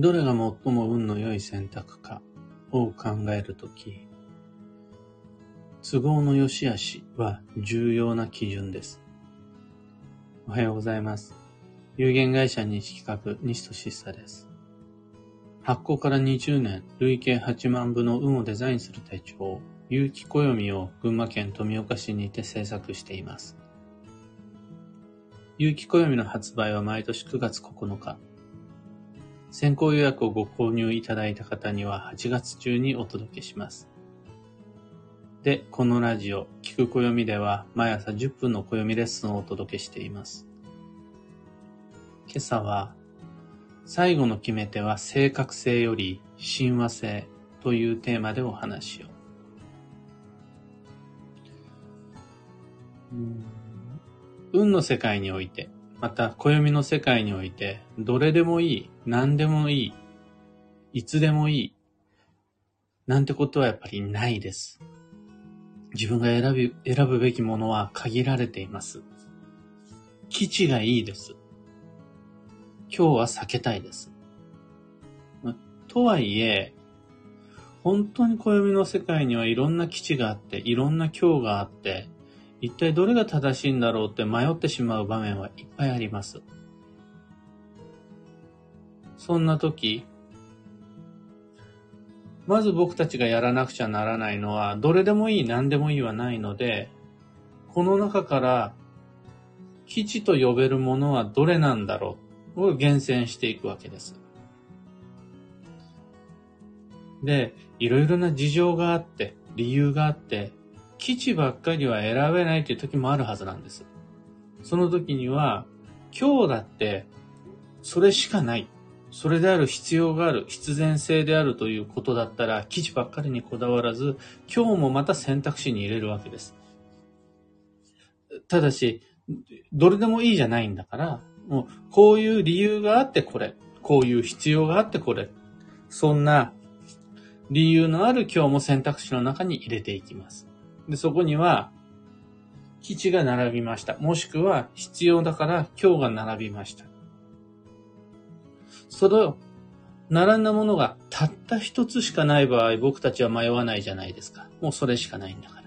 どれが最も運の良い選択かを考えるとき、都合の良し悪しは重要な基準です。おはようございます。有限会社西企画西俊久です。発行から20年、累計8万部の運をデザインする手帳、有機暦を群馬県富岡市にて制作しています。有機暦の発売は毎年9月9日。先行予約をご購入いただいた方には8月中にお届けします。で、このラジオ、聞く暦では毎朝10分の暦レッスンをお届けしています。今朝は、最後の決め手は正確性より親和性というテーマでお話しを。運の世界において、また暦の世界において、どれでもいい、何でもいい、いつでもいい、なんてことはやっぱりないです。自分が選び、選ぶべきものは限られています。基地がいいです。今日は避けたいです。とはいえ、本当に暦の世界にはいろんな基地があって、いろんな今日があって、一体どれが正しいんだろうって迷ってしまう場面はいっぱいあります。そんな時、まず僕たちがやらなくちゃならないのは、どれでもいい、何でもいいはないので、この中から基地と呼べるものはどれなんだろうを厳選していくわけです。で、いろいろな事情があって、理由があって、基地ばっかりは選べないという時もあるはずなんです。その時には、今日だって、それしかない。それである必要がある、必然性であるということだったら、基地ばっかりにこだわらず、今日もまた選択肢に入れるわけです。ただし、どれでもいいじゃないんだから、もう、こういう理由があってこれ、こういう必要があってこれ、そんな理由のある今日も選択肢の中に入れていきます。で、そこには、基地が並びました。もしくは、必要だから今日が並びました。その、並んだものがたった一つしかない場合、僕たちは迷わないじゃないですか。もうそれしかないんだから。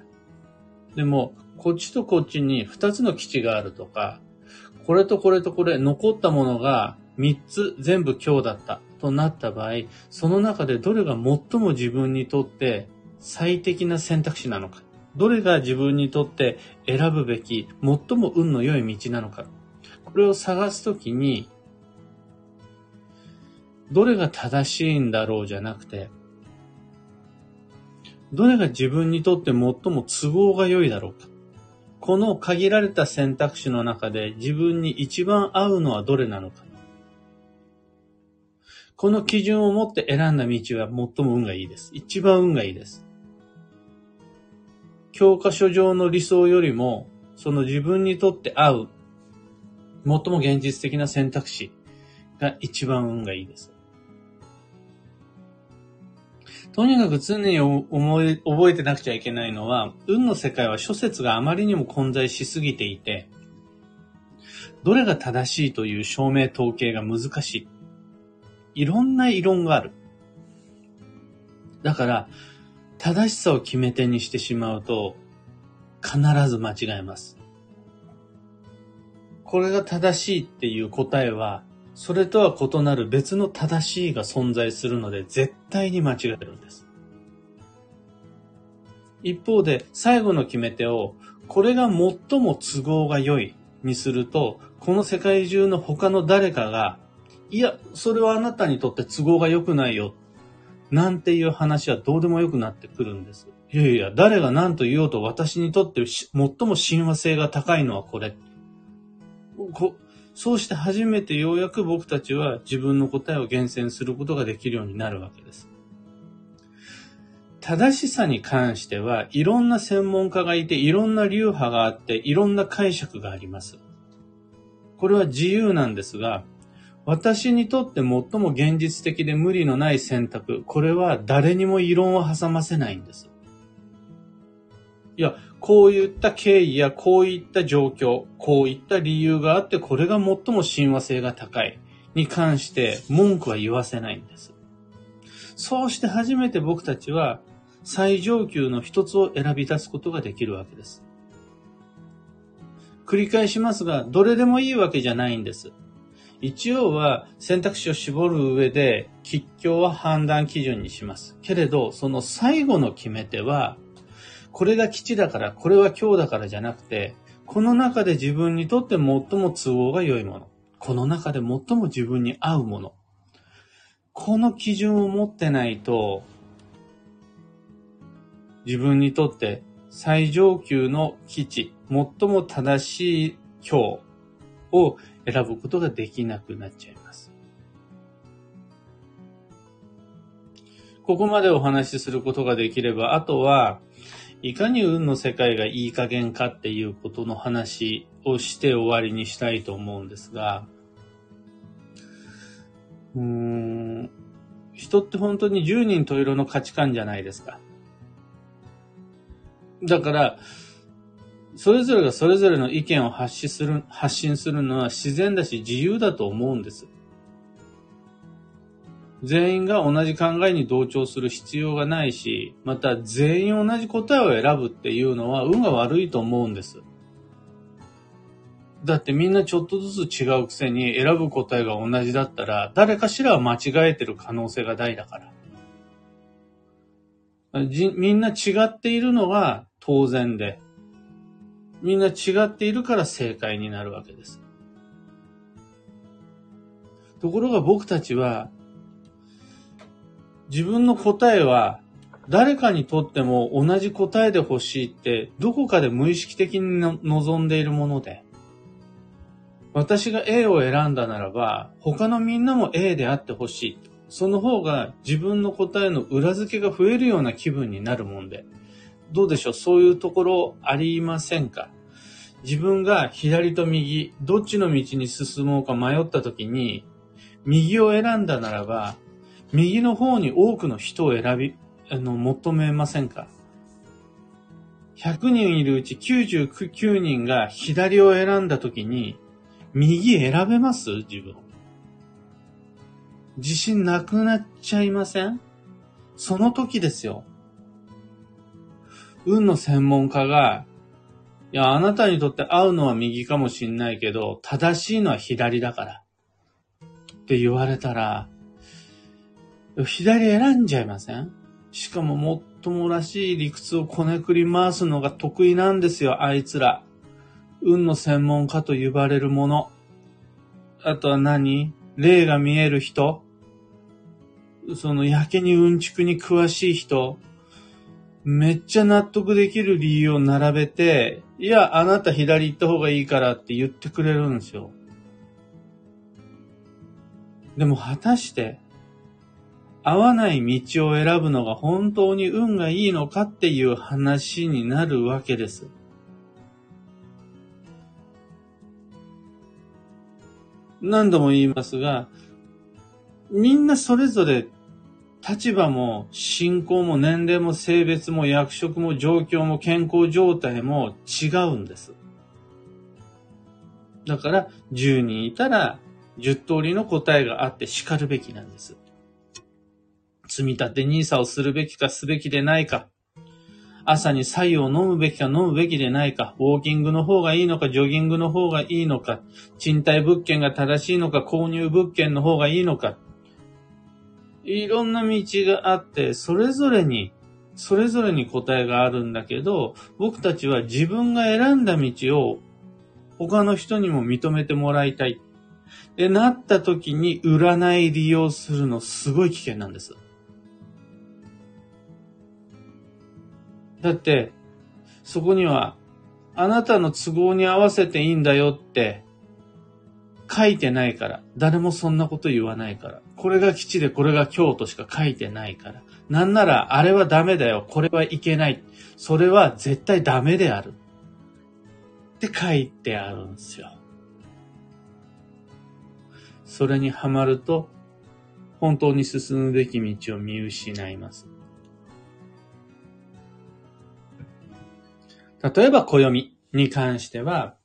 でも、こっちとこっちに二つの基地があるとか、これとこれとこれ、残ったものが三つ全部今日だったとなった場合、その中でどれが最も自分にとって最適な選択肢なのか。どれが自分にとって選ぶべき、最も運の良い道なのか。これを探すときに、どれが正しいんだろうじゃなくて、どれが自分にとって最も都合が良いだろうか。この限られた選択肢の中で自分に一番合うのはどれなのか。この基準を持って選んだ道は最も運がいいです。一番運がいいです。教科書上の理想よりも、その自分にとって合う、最も現実的な選択肢が一番運がいいです。とにかく常に思い、覚えてなくちゃいけないのは、運の世界は諸説があまりにも混在しすぎていて、どれが正しいという証明統計が難しい。いろんな異論がある。だから、正しさを決め手にしてしまうと、必ず間違えます。これが正しいっていう答えは、それとは異なる別の正しいが存在するので、絶対に間違えるんです。一方で、最後の決め手を、これが最も都合が良いにすると、この世界中の他の誰かが、いや、それはあなたにとって都合が良くないよなんていう話はどうでもよくなってくるんです。いやいや、誰が何と言おうと私にとって最も親和性が高いのはこれ。こそうして初めてようやく僕たちは自分の答えを厳選することができるようになるわけです。正しさに関してはいろんな専門家がいていろんな流派があっていろんな解釈があります。これは自由なんですが、私にとって最も現実的で無理のない選択、これは誰にも異論を挟ませないんです。いや、こういった経緯やこういった状況、こういった理由があって、これが最も親和性が高い。に関して文句は言わせないんです。そうして初めて僕たちは最上級の一つを選び出すことができるわけです。繰り返しますが、どれでもいいわけじゃないんです。一応は選択肢を絞る上で、吉凶は判断基準にします。けれど、その最後の決め手は、これが基地だから、これは今日だからじゃなくて、この中で自分にとって最も都合が良いもの。この中で最も自分に合うもの。この基準を持ってないと、自分にとって最上級の基地、最も正しい今日を選ぶことができなくなっちゃいます。ここまでお話しすることができれば、あとは、いかに運の世界がいい加減かっていうことの話をして終わりにしたいと思うんですが、うーん、人って本当に十人十色の価値観じゃないですか。だから、それぞれがそれぞれの意見を発信する、発信するのは自然だし自由だと思うんです。全員が同じ考えに同調する必要がないし、また全員同じ答えを選ぶっていうのは運が悪いと思うんです。だってみんなちょっとずつ違うくせに選ぶ答えが同じだったら、誰かしらは間違えてる可能性が大だから。みんな違っているのが当然で、みんな違っているから正解になるわけです。ところが僕たちは、自分の答えは誰かにとっても同じ答えで欲しいってどこかで無意識的に望んでいるもので、私が A を選んだならば、他のみんなも A であってほしい。その方が自分の答えの裏付けが増えるような気分になるもんで。どうでしょう？そういうところありませんか？自分が左と右、どっちの道に進もうか迷った時に、右を選んだならば、右の方に多くの人を選び、あの、求めませんか ?100 人いるうち99人が左を選んだ時に、右選べます？自分。自信なくなっちゃいません？その時ですよ。運の専門家が、いや、あなたにとって合うのは右かもしんないけど、正しいのは左だから。って言われたら、左選んじゃいません？しかももっともらしい理屈をこねくり回すのが得意なんですよ、あいつら。運の専門家と呼ばれるもの。あとは何？霊が見える人そのやけにうんちくに詳しい人めっちゃ納得できる理由を並べて、いや、あなた左行った方がいいからって言ってくれるんですよ。でも果たして、合わない道を選ぶのが本当に運がいいのかっていう話になるわけです。何度も言いますが、みんなそれぞれ立場も信仰も年齢も性別も役職も状況も健康状態も違うんです。だから10人いたら10通りの答えがあって叱るべきなんです。積み立て NISA をするべきかすべきでないか。朝に白湯を飲むべきか飲むべきでないか、ウォーキングの方がいいのか、ジョギングの方がいいのか、賃貸物件が正しいのか、購入物件の方がいいのか、いろんな道があって、それぞれに、それぞれに答えがあるんだけど、僕たちは自分が選んだ道を他の人にも認めてもらいたい。で、なった時に占い利用するのすごい危険なんです。だって、そこには、あなたの都合に合わせていいんだよって書いてないから。誰もそんなこと言わないから。これが基地でこれが京都しか書いてないから。なんなら、あれはダメだよ。これはいけない。それは絶対ダメである。って書いてあるんですよ。それにはまると、本当に進むべき道を見失います。例えば暦に関しては、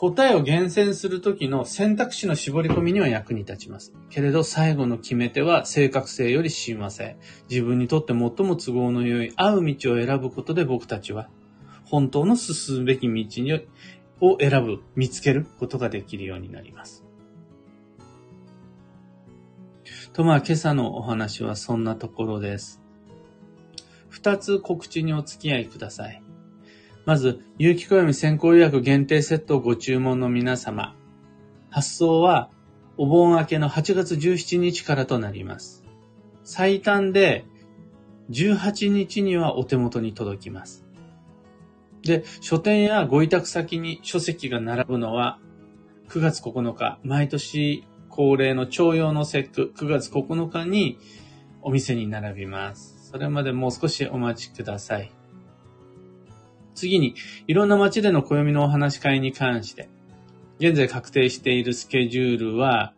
答えを厳選するときの選択肢の絞り込みには役に立ちます。けれど最後の決め手は正確性より親和性。自分にとって最も都合の良い合う道を選ぶことで僕たちは本当の進むべき道にを選ぶ、見つけることができるようになります。とまあ今朝のお話はそんなところです。二つ告知にお付き合いください。まず、有機暦先行予約限定セットをご注文の皆様。発送は、お盆明けの8月17日からとなります。最短で、18日にはお手元に届きます。で、書店やご委託先に書籍が並ぶのは、9月9日、毎年恒例の徴用の節句、9月9日にお店に並びます。それまでもう少しお待ちください。次に、いろんな街での暦のお話し会に関して、現在確定しているスケジュールは、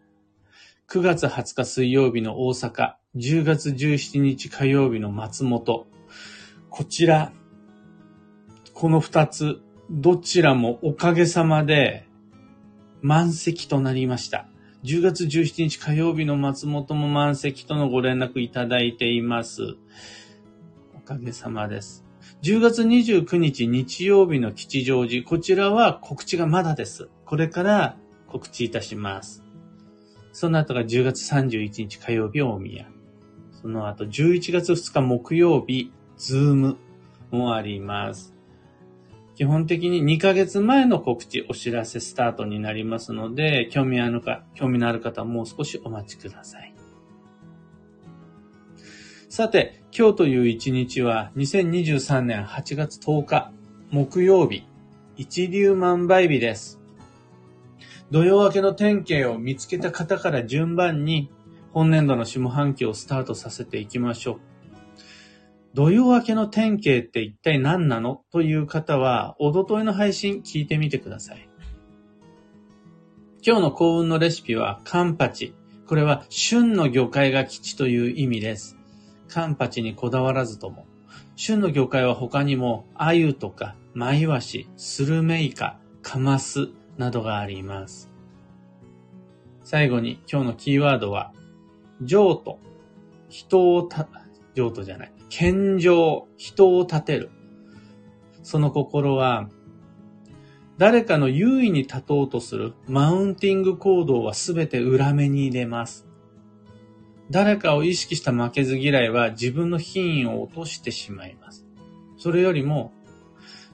9月20日水曜日の大阪、10月17日火曜日の松本。こちら、この2つ、どちらもおかげさまで満席となりました。10月17日火曜日の松本も満席とのご連絡いただいています。おかげさまです。10月29日日曜日の吉祥寺、こちらは告知がまだです。これから告知いたします。その後が10月31日火曜日大宮。その後11月2日木曜日、ズームもあります。基本的に2ヶ月前の告知、お知らせスタートになりますので、興味あるか、興味のある方はもう少しお待ちください。さて、今日という一日は2023年8月10日木曜日、一粒万倍日です。土曜明けの天気を見つけた方から順番に本年度の下半期をスタートさせていきましょう。土曜明けの天気って一体何なの？という方は、おとといの配信聞いてみてください。今日の幸運のレシピはカンパチ。これは旬の魚介が吉という意味です。カンパチにこだわらずとも、旬の魚介は他にも、鮎とか、マイワシ、スルメイカ、カマスなどがあります。最後に今日のキーワードは、譲渡。人をた、譲渡じゃない。謙譲。人を立てる。その心は、誰かの優位に立とうとするマウンティング行動はすべて裏目に入れます。誰かを意識した負けず嫌いは自分の品位を落としてしまいます。それよりも、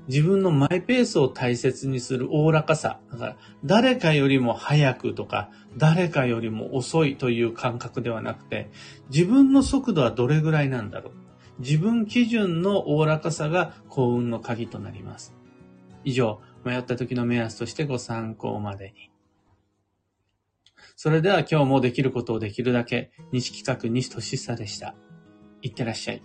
自分のマイペースを大切にするおおらかさ。だから、誰かよりも早くとか、誰かよりも遅いという感覚ではなくて、自分の速度はどれぐらいなんだろう。自分基準のおおらかさが幸運の鍵となります。以上、迷った時の目安としてご参考までに。それでは今日もできることをできるだけ、西企画西俊久でした。いってらっしゃい。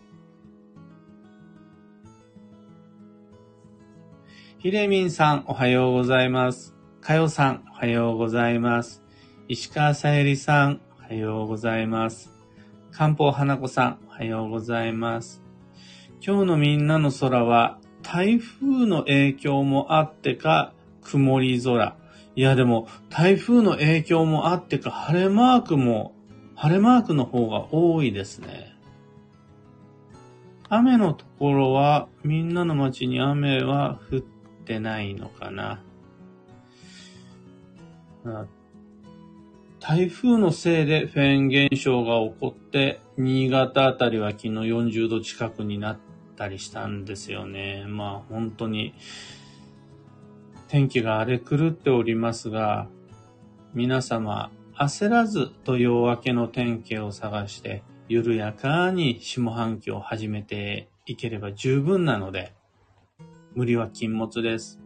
ひれみんさん、おはようございます。かよさん、おはようございます。石川さゆりさん、おはようございます。漢方花子さん、おはようございます。今日のみんなの空は、台風の影響もあってか、曇り空。いやでも台風の影響もあってか晴れマークも晴れマークの方が多いですね。雨のところはみんなの街に雨は降ってないのかな。台風のせいでフェーン現象が起こって、新潟あたりは昨日40度近くになったりしたんですよね。まあ本当に天気が荒れ狂っておりますが、皆様、焦らずと夜明けの天気を探して、緩やかに下半期を始めていければ十分なので、無理は禁物です。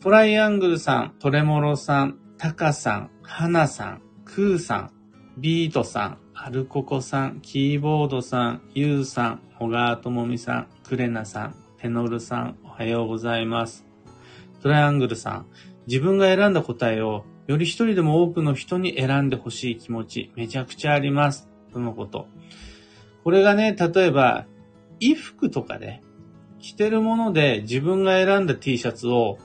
トライアングルさん、トレモロさん、タカさん、ハナさん、クーさん、ビートさん、アルココさん、キーボードさん、ユウさん、小川智美さん、クレナさん、テノルさん、おはようございます。トライアングルさん、自分が選んだ答えをより一人でも多くの人に選んでほしい気持ち、めちゃくちゃあります。とのこと。これがね、例えば、衣服とかで、着てるもので自分が選んだ T シャツを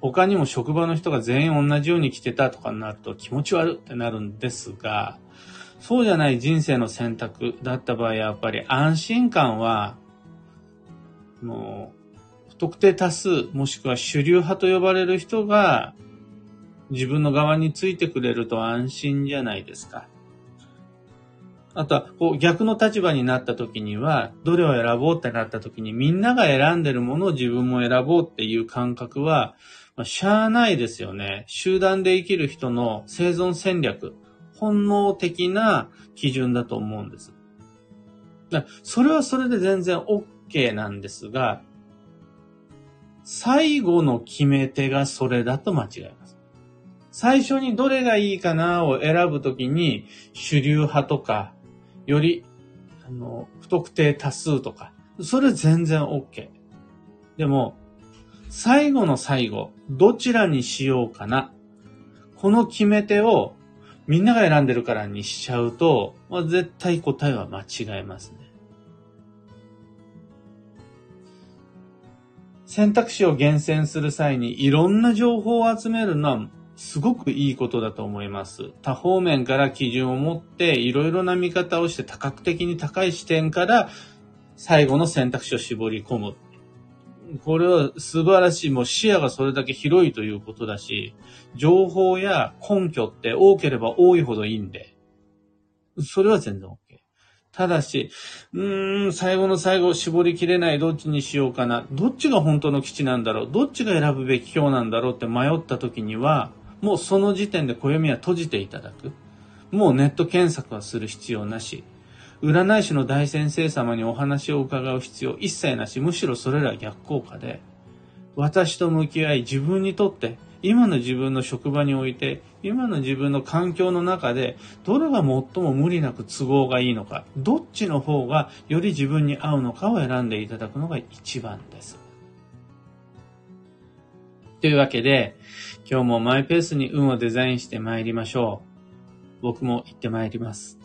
他にも職場の人が全員同じように来てたとかになると気持ち悪ってなるんですが、そうじゃない人生の選択だった場合、やっぱり安心感は、もう、不特定多数、もしくは主流派と呼ばれる人が自分の側についてくれると安心じゃないですか。あとは、こう逆の立場になった時には、どれを選ぼうってなった時に、みんなが選んでるものを自分も選ぼうっていう感覚は、まあ、しゃあないですよね。集団で生きる人の生存戦略、本能的な基準だと思うんです。それはそれで全然 OK なんですが、最後の決め手がそれだと間違います。最初にどれがいいかなを選ぶときに、主流派とか、より、あの、不特定多数とか、それ全然 OK。でも、最後の最後、どちらにしようかな。この決め手をみんなが選んでるからにしちゃうと、まあ、絶対答えは間違えますね。選択肢を厳選する際にいろんな情報を集めるのはすごくいいことだと思います。多方面から基準を持っていろいろな見方をして多角的に高い視点から最後の選択肢を絞り込む。これは素晴らしい。もう視野がそれだけ広いということだし、情報や根拠って多ければ多いほどいいんで、それは全然 OK。ただし、うーん、最後の最後絞りきれないどっちにしようかな。どっちが本当の基地なんだろう。どっちが選ぶべき表なんだろうって迷った時には、もうその時点で暦は閉じていただく。もうネット検索はする必要なし。占い師の大先生様にお話を伺う必要一切なし。むしろそれら逆効果で、私と向き合い自分にとって、今の自分の職場において、今の自分の環境の中で、どれが最も無理なく都合がいいのか、どっちの方がより自分に合うのかを選んでいただくのが一番です。というわけで、今日もマイペースに運をデザインして参りましょう。僕も行って参ります。